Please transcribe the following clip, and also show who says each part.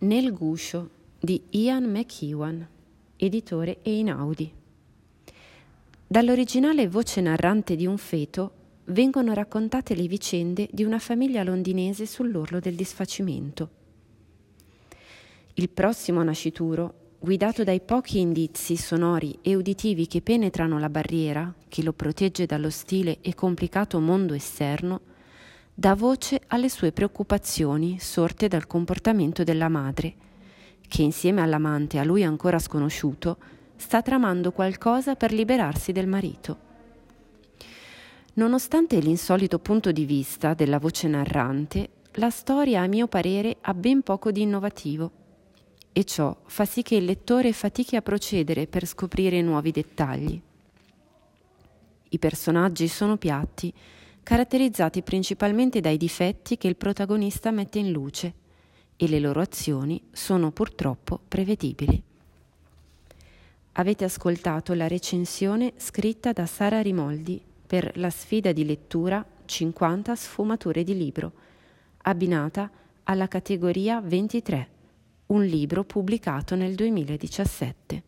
Speaker 1: Nel guscio di Ian McEwan, editore Einaudi. Dall'originale voce narrante di un feto vengono raccontate le vicende di una famiglia londinese sull'orlo del disfacimento. Il prossimo nascituro, guidato dai pochi indizi sonori e uditivi che penetrano la barriera che lo protegge dall'ostile e complicato mondo esterno, dà voce alle sue preoccupazioni sorte dal comportamento della madre, che insieme all'amante a lui ancora sconosciuto sta tramando qualcosa per liberarsi del marito. Nonostante l'insolito punto di vista della voce narrante, la storia a mio parere ha ben poco di innovativo e ciò fa sì che il lettore fatichi a procedere per scoprire nuovi dettagli. I personaggi sono piatti caratterizzati principalmente dai difetti che il protagonista mette in luce e le loro azioni sono purtroppo prevedibili. Avete ascoltato la recensione scritta da Sara Rimoldi per la sfida di lettura 50 sfumature di libro, abbinata alla categoria 23, un libro pubblicato nel 2017.